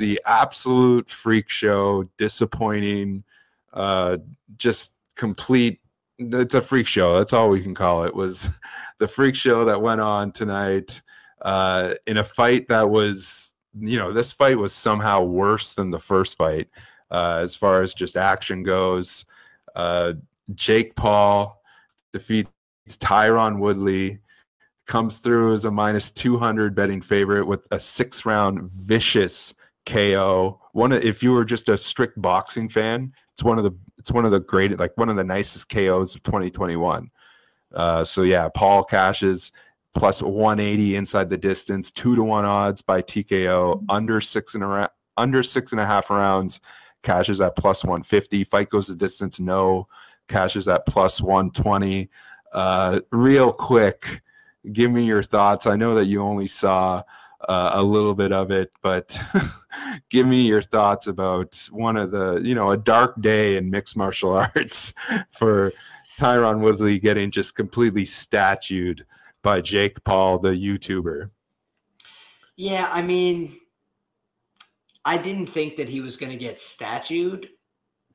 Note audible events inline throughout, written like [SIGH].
the absolute freak show, disappointing, uh, just complete. It's a freak show. That's all we can call it. Was [LAUGHS] the freak show that went on tonight uh, in a fight that was, you know, this fight was somehow worse than the first fight uh, as far as just action goes. Uh, Jake Paul defeats Tyron Woodley comes through as a minus 200 betting favorite with a six round vicious KO. One of, if you were just a strict boxing fan, it's one of the it's one of the great like one of the nicest KOs of 2021. Uh, so yeah, Paul cashes plus 180 inside the distance, two to one odds by TKO under six and a under six and a half rounds, cashes at plus 150. Fight goes the distance, no, cashes at plus 120. Uh, real quick, give me your thoughts. I know that you only saw uh, a little bit of it, but [LAUGHS] give me your thoughts about one of the, you know, a dark day in mixed martial [LAUGHS] arts for Tyron Woodley getting just completely statued by Jake Paul, the YouTuber. Yeah, I mean, I didn't think that he was going to get statued,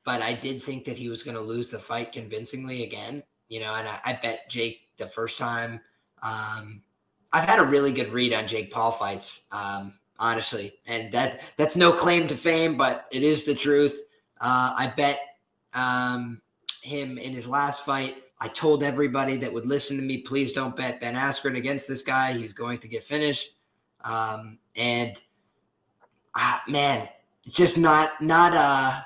but I did think that he was going to lose the fight convincingly again. You know, and I, I bet Jake the first time um, I've had a really good read on Jake Paul fights, um, honestly, and that that's no claim to fame, but it is the truth. Uh, I bet um, him in his last fight. I told everybody that would listen to me, please don't bet Ben Askren against this guy. He's going to get finished. Um, and uh, man, just not not uh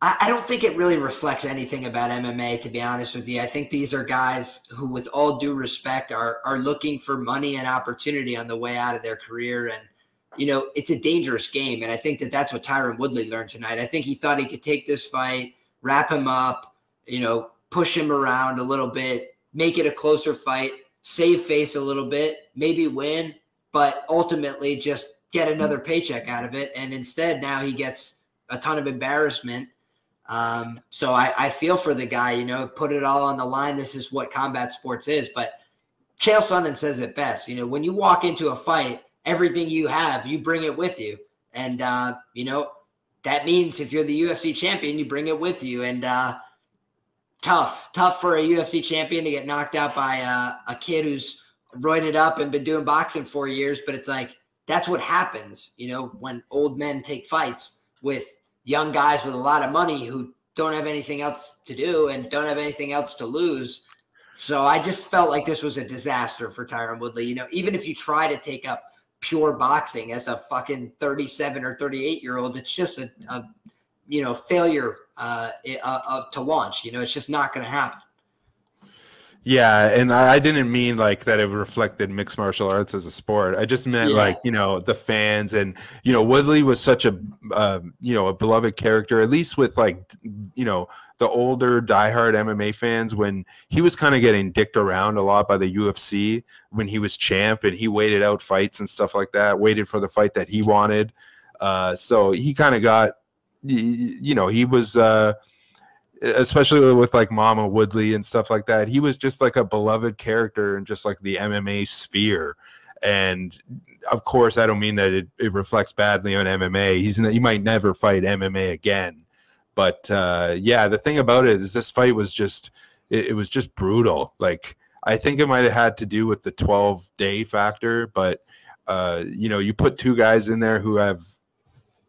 I, don't think it really reflects anything about MMA, to be honest with you. I think these are guys who, with all due respect, are are looking for money and opportunity on the way out of their career, and you know it's a dangerous game. And I think that that's what Tyron Woodley learned tonight. I think he thought he could take this fight, wrap him up, you know, push him around a little bit, make it a closer fight, save face a little bit, maybe win, but ultimately just get another paycheck out of it. And instead, now he gets a ton of embarrassment um, so I, I feel for the guy, you know, put it all on the line. This is what combat sports is. But Chael Sonnen says it best. You know, when you walk into a fight, everything you have, you bring it with you. And, uh, you know, that means if you're the UFC champion, you bring it with you. And uh, tough, tough for a UFC champion to get knocked out by uh, a kid who's roided up and been doing boxing for years. But it's like, that's what happens, you know, when old men take fights with young guys with a lot of money who don't have anything else to do and don't have anything else to lose. So I just felt like this was a disaster for Tyron Woodley. You know, even if you try to take up pure boxing as a fucking 37 or 38 year old, it's just a, a you know, failure uh, uh, to launch. You know, it's just not going to happen. Yeah, and I didn't mean like that it reflected mixed martial arts as a sport. I just meant yeah. like you know the fans and you know Woodley was such a uh, you know a beloved character, at least with like you know the older diehard MMA fans when he was kind of getting dicked around a lot by the UFC when he was champ and he waited out fights and stuff like that, waited for the fight that he wanted. Uh, so he kind of got you know he was. Uh, especially with like Mama Woodley and stuff like that. He was just like a beloved character in just like the MMA sphere. And of course, I don't mean that it, it reflects badly on MMA. He's he might never fight MMA again. But uh, yeah, the thing about it is this fight was just it, it was just brutal. Like I think it might have had to do with the 12 day factor, but uh, you know, you put two guys in there who have,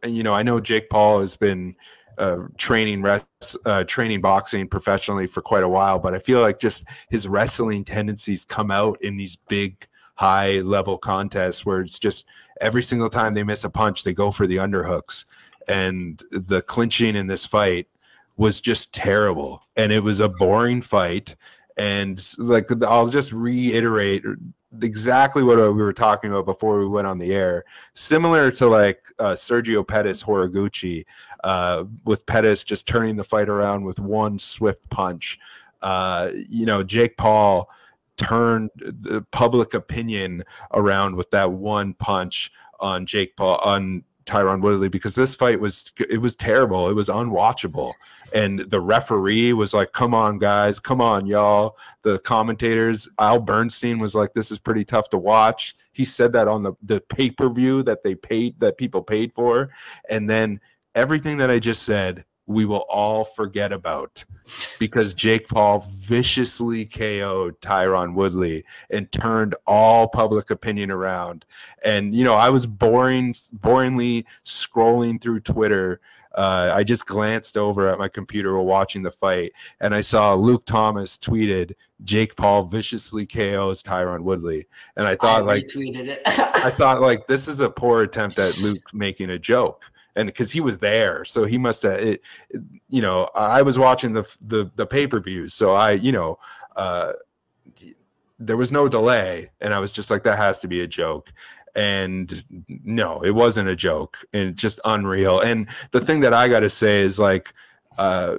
you know, I know Jake Paul has been uh, training res- uh, training boxing professionally for quite a while, but I feel like just his wrestling tendencies come out in these big high level contests where it's just every single time they miss a punch, they go for the underhooks. And the clinching in this fight was just terrible. And it was a boring fight. And like, I'll just reiterate exactly what we were talking about before we went on the air. Similar to like uh, Sergio Pettis Horiguchi, uh, with Pettis just turning the fight around with one swift punch. Uh, you know, Jake Paul turned the public opinion around with that one punch on Jake Paul on Tyron Woodley because this fight was it was terrible. It was unwatchable, and the referee was like, "Come on, guys, come on, y'all." The commentators, Al Bernstein was like, "This is pretty tough to watch." He said that on the the pay per view that they paid that people paid for, and then everything that I just said we will all forget about because Jake Paul viciously KO'd Tyron Woodley and turned all public opinion around. And you know, I was boring, boringly scrolling through Twitter. Uh, I just glanced over at my computer while watching the fight, and I saw Luke Thomas tweeted, "Jake Paul viciously KOs Tyron Woodley," and I thought, I like, I thought like this is a poor attempt at Luke making a joke and because he was there, so he must have. You know, I was watching the the, the pay per views, so I, you know, uh, there was no delay, and I was just like, that has to be a joke. And no, it wasn't a joke, and just unreal. And the thing that I got to say is like. Uh,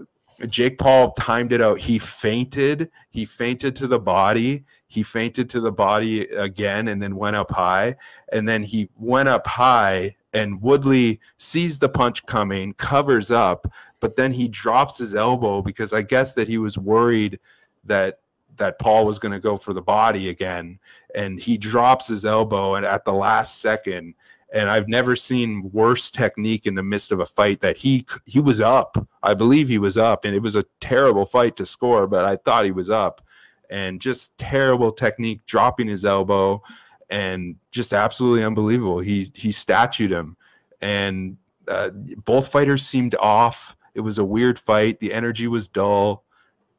Jake Paul timed it out. He feinted. He feinted to the body. He feinted to the body again and then went up high. And then he went up high and Woodley sees the punch coming, covers up, but then he drops his elbow because I guess that he was worried that that Paul was going to go for the body again, and he drops his elbow and at the last second. And I've never seen worse technique in the midst of a fight that he he was up. I believe he was up, and it was a terrible fight to score, but I thought he was up, and just terrible technique, dropping his elbow and just absolutely unbelievable. He he statued him, and uh, both fighters seemed off. It was a weird fight. The energy was dull,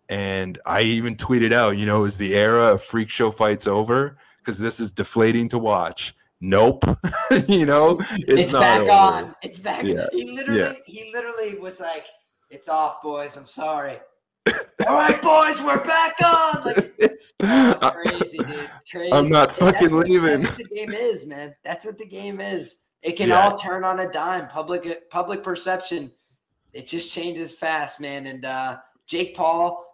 and I even tweeted out, you know, is the era of freak show fights over? Because this is deflating to watch. Nope, [LAUGHS] you know, it's, it's back over. on. It's back. Yeah. He literally, yeah. he literally was like, "It's off, boys. I'm sorry." All right, boys, we're back on. Like, [LAUGHS] oh, crazy, dude. Crazy. I'm not fucking that's leaving. That's what the game is, man. That's what the game is. It can yeah. all turn on a dime. Public public perception, it just changes fast, man. And uh, Jake Paul,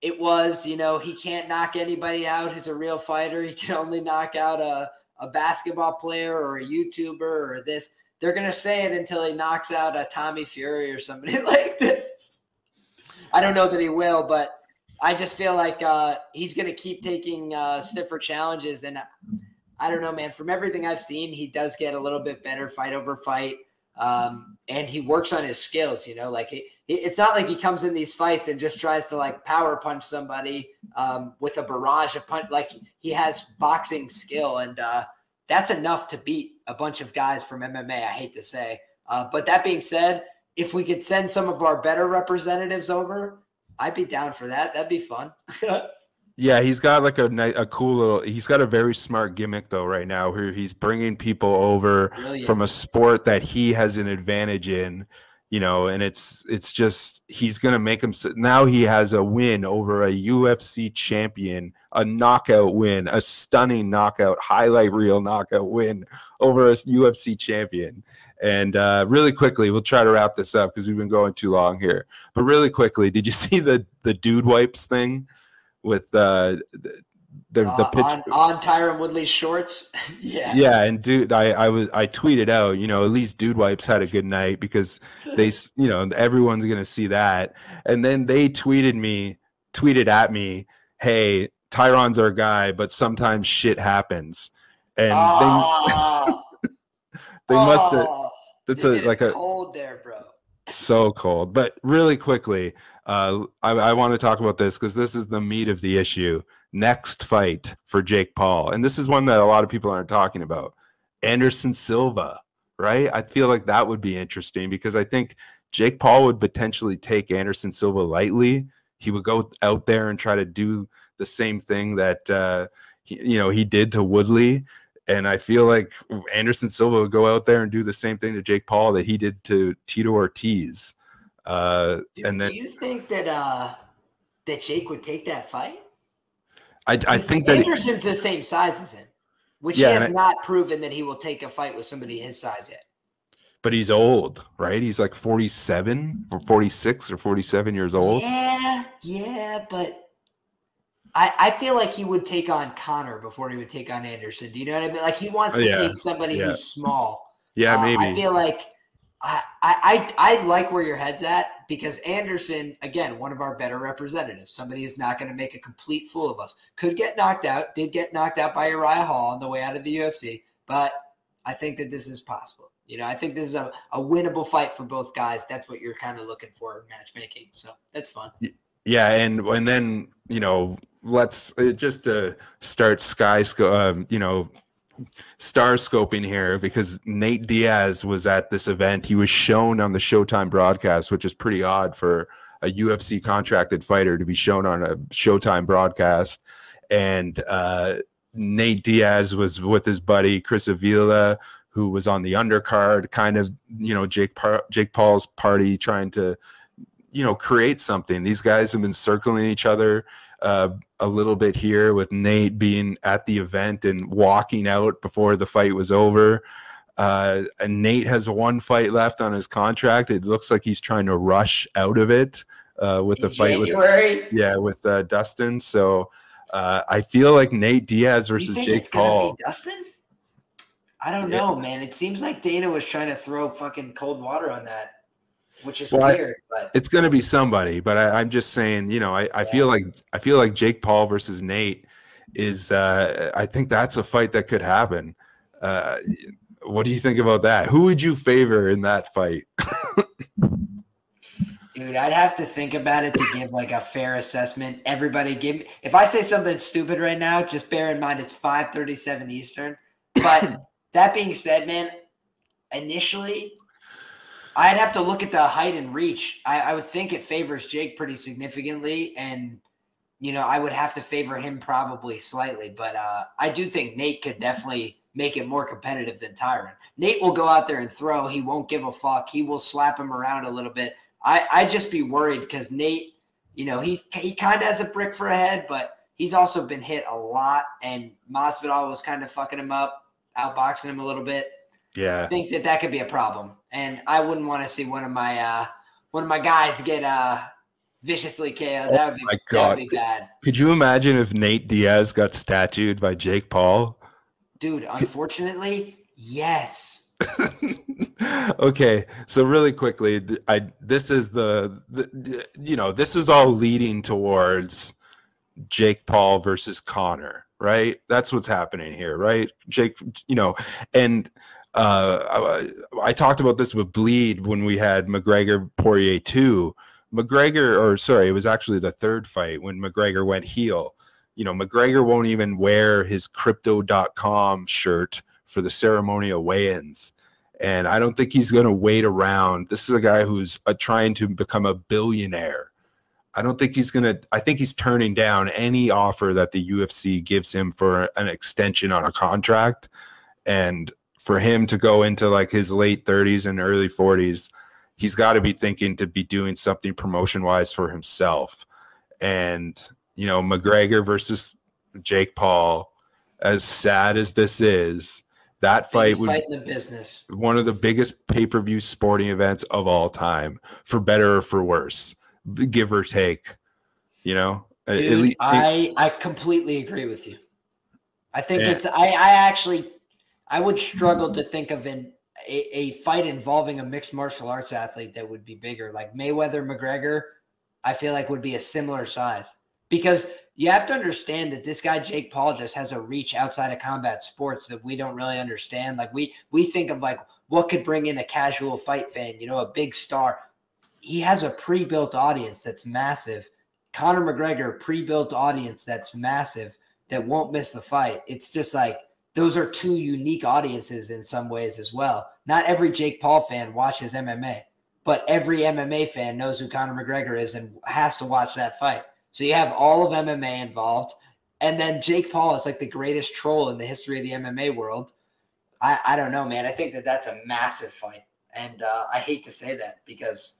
it was, you know, he can't knock anybody out who's a real fighter. He can only knock out a, a basketball player or a YouTuber or this. They're gonna say it until he knocks out a Tommy Fury or somebody [LAUGHS] like this. I don't know that he will, but I just feel like uh, he's going to keep taking uh, stiffer challenges. And I don't know, man. From everything I've seen, he does get a little bit better fight over fight. Um, and he works on his skills, you know, like it's not like he comes in these fights and just tries to like power punch somebody um, with a barrage of punch. Like he has boxing skill, and uh, that's enough to beat a bunch of guys from MMA. I hate to say, uh, but that being said, if we could send some of our better representatives over, I'd be down for that. That'd be fun. [LAUGHS] yeah, he's got like a a cool little. He's got a very smart gimmick though right now, where he's bringing people over Brilliant. from a sport that he has an advantage in. You know, and it's it's just he's gonna make him. Now he has a win over a UFC champion, a knockout win, a stunning knockout, highlight reel knockout win over a UFC champion and uh, really quickly, we'll try to wrap this up because we've been going too long here. But really quickly, did you [LAUGHS] see the the dude wipes thing with uh, the the, uh, pitch on, on Tyron Woodley's shorts? [LAUGHS] yeah, yeah. And dude, I I was I tweeted out, you know, at least dude wipes had a good night because they, you know, everyone's gonna see that. And then they tweeted me, tweeted at me, hey. Tyron's our guy, but sometimes shit happens. And they, ah. [LAUGHS] they oh. must have it's a like a cold there, bro. so cold. But really quickly, uh, I, I want to talk about this because this is the meat of the issue. Next fight for Jake Paul, and this is one that a lot of people aren't talking about. Anderson Silva, right? I feel like that would be interesting because I think Jake Paul would potentially take Anderson Silva lightly. He would go out there and try to do the same thing that uh, he, you know he did to Woodley. And I feel like Anderson Silva would go out there and do the same thing to Jake Paul that he did to Tito Ortiz. Uh, do, and then, do you think that uh, that Jake would take that fight? I, I think that Anderson's the same size as him, which yeah, he has I, not proven that he will take a fight with somebody his size yet. But he's old, right? He's like 47 or 46 or 47 years old. Yeah, yeah, but I, I feel like he would take on Conor before he would take on Anderson. Do you know what I mean? Like he wants to yeah. take somebody yeah. who's small. Yeah, uh, maybe. I feel like I, I I like where your head's at because Anderson, again, one of our better representatives, somebody is not going to make a complete fool of us, could get knocked out, did get knocked out by Uriah Hall on the way out of the UFC, but I think that this is possible. You know, I think this is a, a winnable fight for both guys. That's what you're kind of looking for in matchmaking. So that's fun. Yeah, and and then you know, let's uh, just to start sky, um, you know, star scoping here because Nate Diaz was at this event. He was shown on the Showtime broadcast, which is pretty odd for a UFC contracted fighter to be shown on a Showtime broadcast. And uh, Nate Diaz was with his buddy Chris Avila, who was on the undercard, kind of you know Jake Par- Jake Paul's party, trying to you know create something. These guys have been circling each other uh, a little bit here with Nate being at the event and walking out before the fight was over. Uh, and Nate has one fight left on his contract. It looks like he's trying to rush out of it uh, with the In fight January. with yeah with uh, Dustin. So uh, I feel like Nate Diaz versus Jake Paul. Dustin. I don't yeah. know, man. It seems like Dana was trying to throw fucking cold water on that which is well, weird. But it's going to be somebody. But I, am just saying, you know, I, I yeah. feel like I feel like Jake Paul versus Nate is. Uh, I think that's a fight that could happen. Uh, what do you think about that? Who would you favor in that fight? [LAUGHS] Dude, I'd have to think about it to give like a fair assessment. Everybody give me if I say something stupid right now, just bear in mind it's 537 Eastern. But [COUGHS] that being said, man, initially I'd have to look at the height and reach. I, I, would think it favors Jake pretty significantly, and you know I would have to favor him probably slightly. But uh, I do think Nate could definitely make it more competitive than Tyron. Nate will go out there and throw. He won't give a fuck. He will slap him around a little bit. I I just be worried because Nate, you know, he he kind of has a brick for a head, but he's also been hit a lot, and Masvidal was kind of fucking him up, outboxing him a little bit. Yeah, I think that that could be a problem, and I wouldn't want to see one of my uh, one of my guys get uh, viciously KO'd. Oh that would be, my God. That would be bad. Could you imagine if Nate Diaz got statued by Jake Paul? Dude, unfortunately, yes. [LAUGHS] okay, so really quickly, I this is the, the you know this is all leading towards Jake Paul versus Conor, right? That's what's happening here, right? Jake, you know, and uh, I, I, talked about this with Bleed when we had McGregor Poirier 2. McGregor, or sorry, it was actually the third fight when McGregor went heel. You know, McGregor won't even wear his crypto.com shirt for the ceremonial weigh ins. And I don't think he's going to wait around. This is a guy who's uh, trying to become a billionaire. I don't think he's going to, I think he's turning down any offer that the UFC gives him for an extension on a contract. And for him to go into like his late 30s and early 40s, he's got to be thinking to be doing something promotion wise for himself. And, you know, McGregor versus Jake Paul, as sad as this is, that fight would fight in the business. One of the biggest pay per view sporting events of all time, for better or for worse, give or take. You know, Dude, least, I I completely agree with you. I think it's I I actually I would struggle to think of an a, a, fight involving a mixed martial arts athlete that would be bigger. Like Mayweather McGregor, I feel like would be a similar size because you have to understand that this guy Jake Paul just has a reach outside of combat sports that we don't really understand. Like we we think of like what could bring in a casual fight fan, you know, a big star. He has a pre-built audience that's massive. Conor McGregor pre-built audience that's massive that won't miss the fight. It's just like those are two unique audiences in some ways as well. Not every Jake Paul fan watches MMA, but every MMA fan knows who Conor McGregor is and has to watch that fight. So you have all of MMA involved. And then Jake Paul is like the greatest troll in the history of the MMA world. I, I don't know, man. I think that that's a massive fight. And uh, I hate to say that because,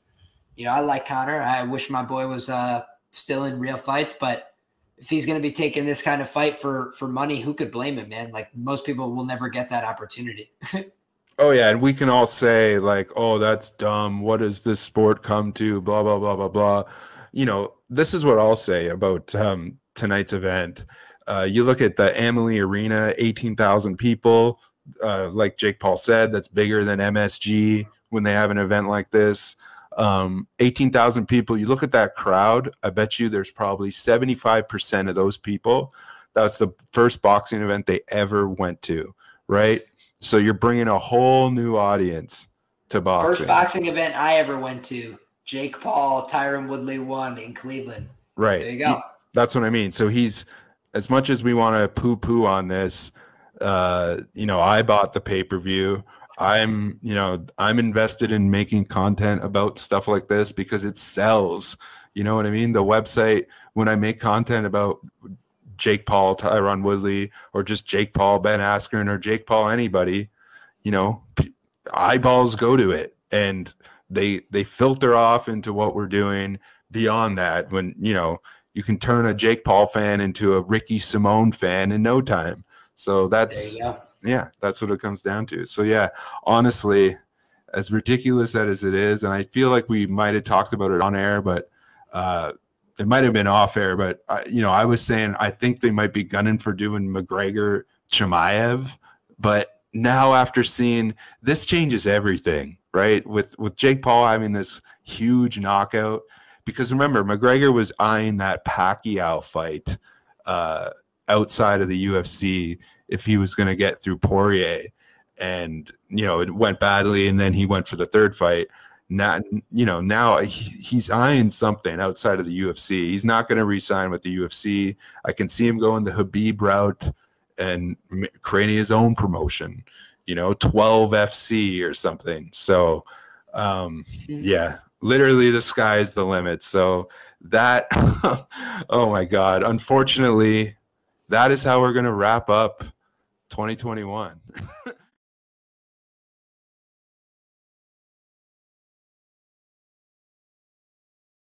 you know, I like Conor. I wish my boy was uh, still in real fights, but if he's going to be taking this kind of fight for for money, who could blame him, man? Like most people will never get that opportunity. [LAUGHS] oh yeah, and we can all say like, "Oh, that's dumb. What does this sport come to?" Blah blah blah blah blah. You know, this is what I'll say about um, tonight's event. Uh, you look at the Amalie Arena, eighteen thousand people. uh, like Jake Paul said, that's bigger than MSG when they have an event like this. Um, 18,000 people. You look at that crowd, I bet you there's probably 75% of those people. That's the first boxing event they ever went to, right? So you're bringing a whole new audience to boxing. First boxing event I ever went to, Jake Paul, Tyron Woodley won in Cleveland. Right. There you go. That's what I mean. So he's as much as we want to poo poo on this, uh, you know, I bought the pay per view. I'm, you know, I'm invested in making content about stuff like this because it sells. You know what I mean? The website, when I make content about Jake Paul, Tyron Woodley, or just Jake Paul, Ben Askren, or Jake Paul, anybody, you know, eyeballs go to it and they they filter off into what we're doing beyond that when you know you can turn a Jake Paul fan into a Ricky Simón fan in no time. So that's yeah, that's what it comes down to. So yeah, honestly, as ridiculous as it is, and I feel like we might have talked about it on air, but uh, it might have been off air. But I, you know, I was saying I think they might be gunning for doing McGregor Chimaev, but now after seeing this changes everything, right? With with Jake Paul having this huge knockout, because remember McGregor was eyeing that Pacquiao fight uh, outside of the UFC if he was going to get through Poirier, and you know it went badly, and then he went for the third fight. Now, you know, now he's eyeing something outside of the UFC. He's not going to resign with the UFC. I can see him going the Khabib route and creating his own promotion. You know, 12 FC or something. So, um, mm-hmm. yeah, literally the sky is the limit. So that, [LAUGHS] oh my God, unfortunately, that is how we're going to wrap up 2021. [LAUGHS]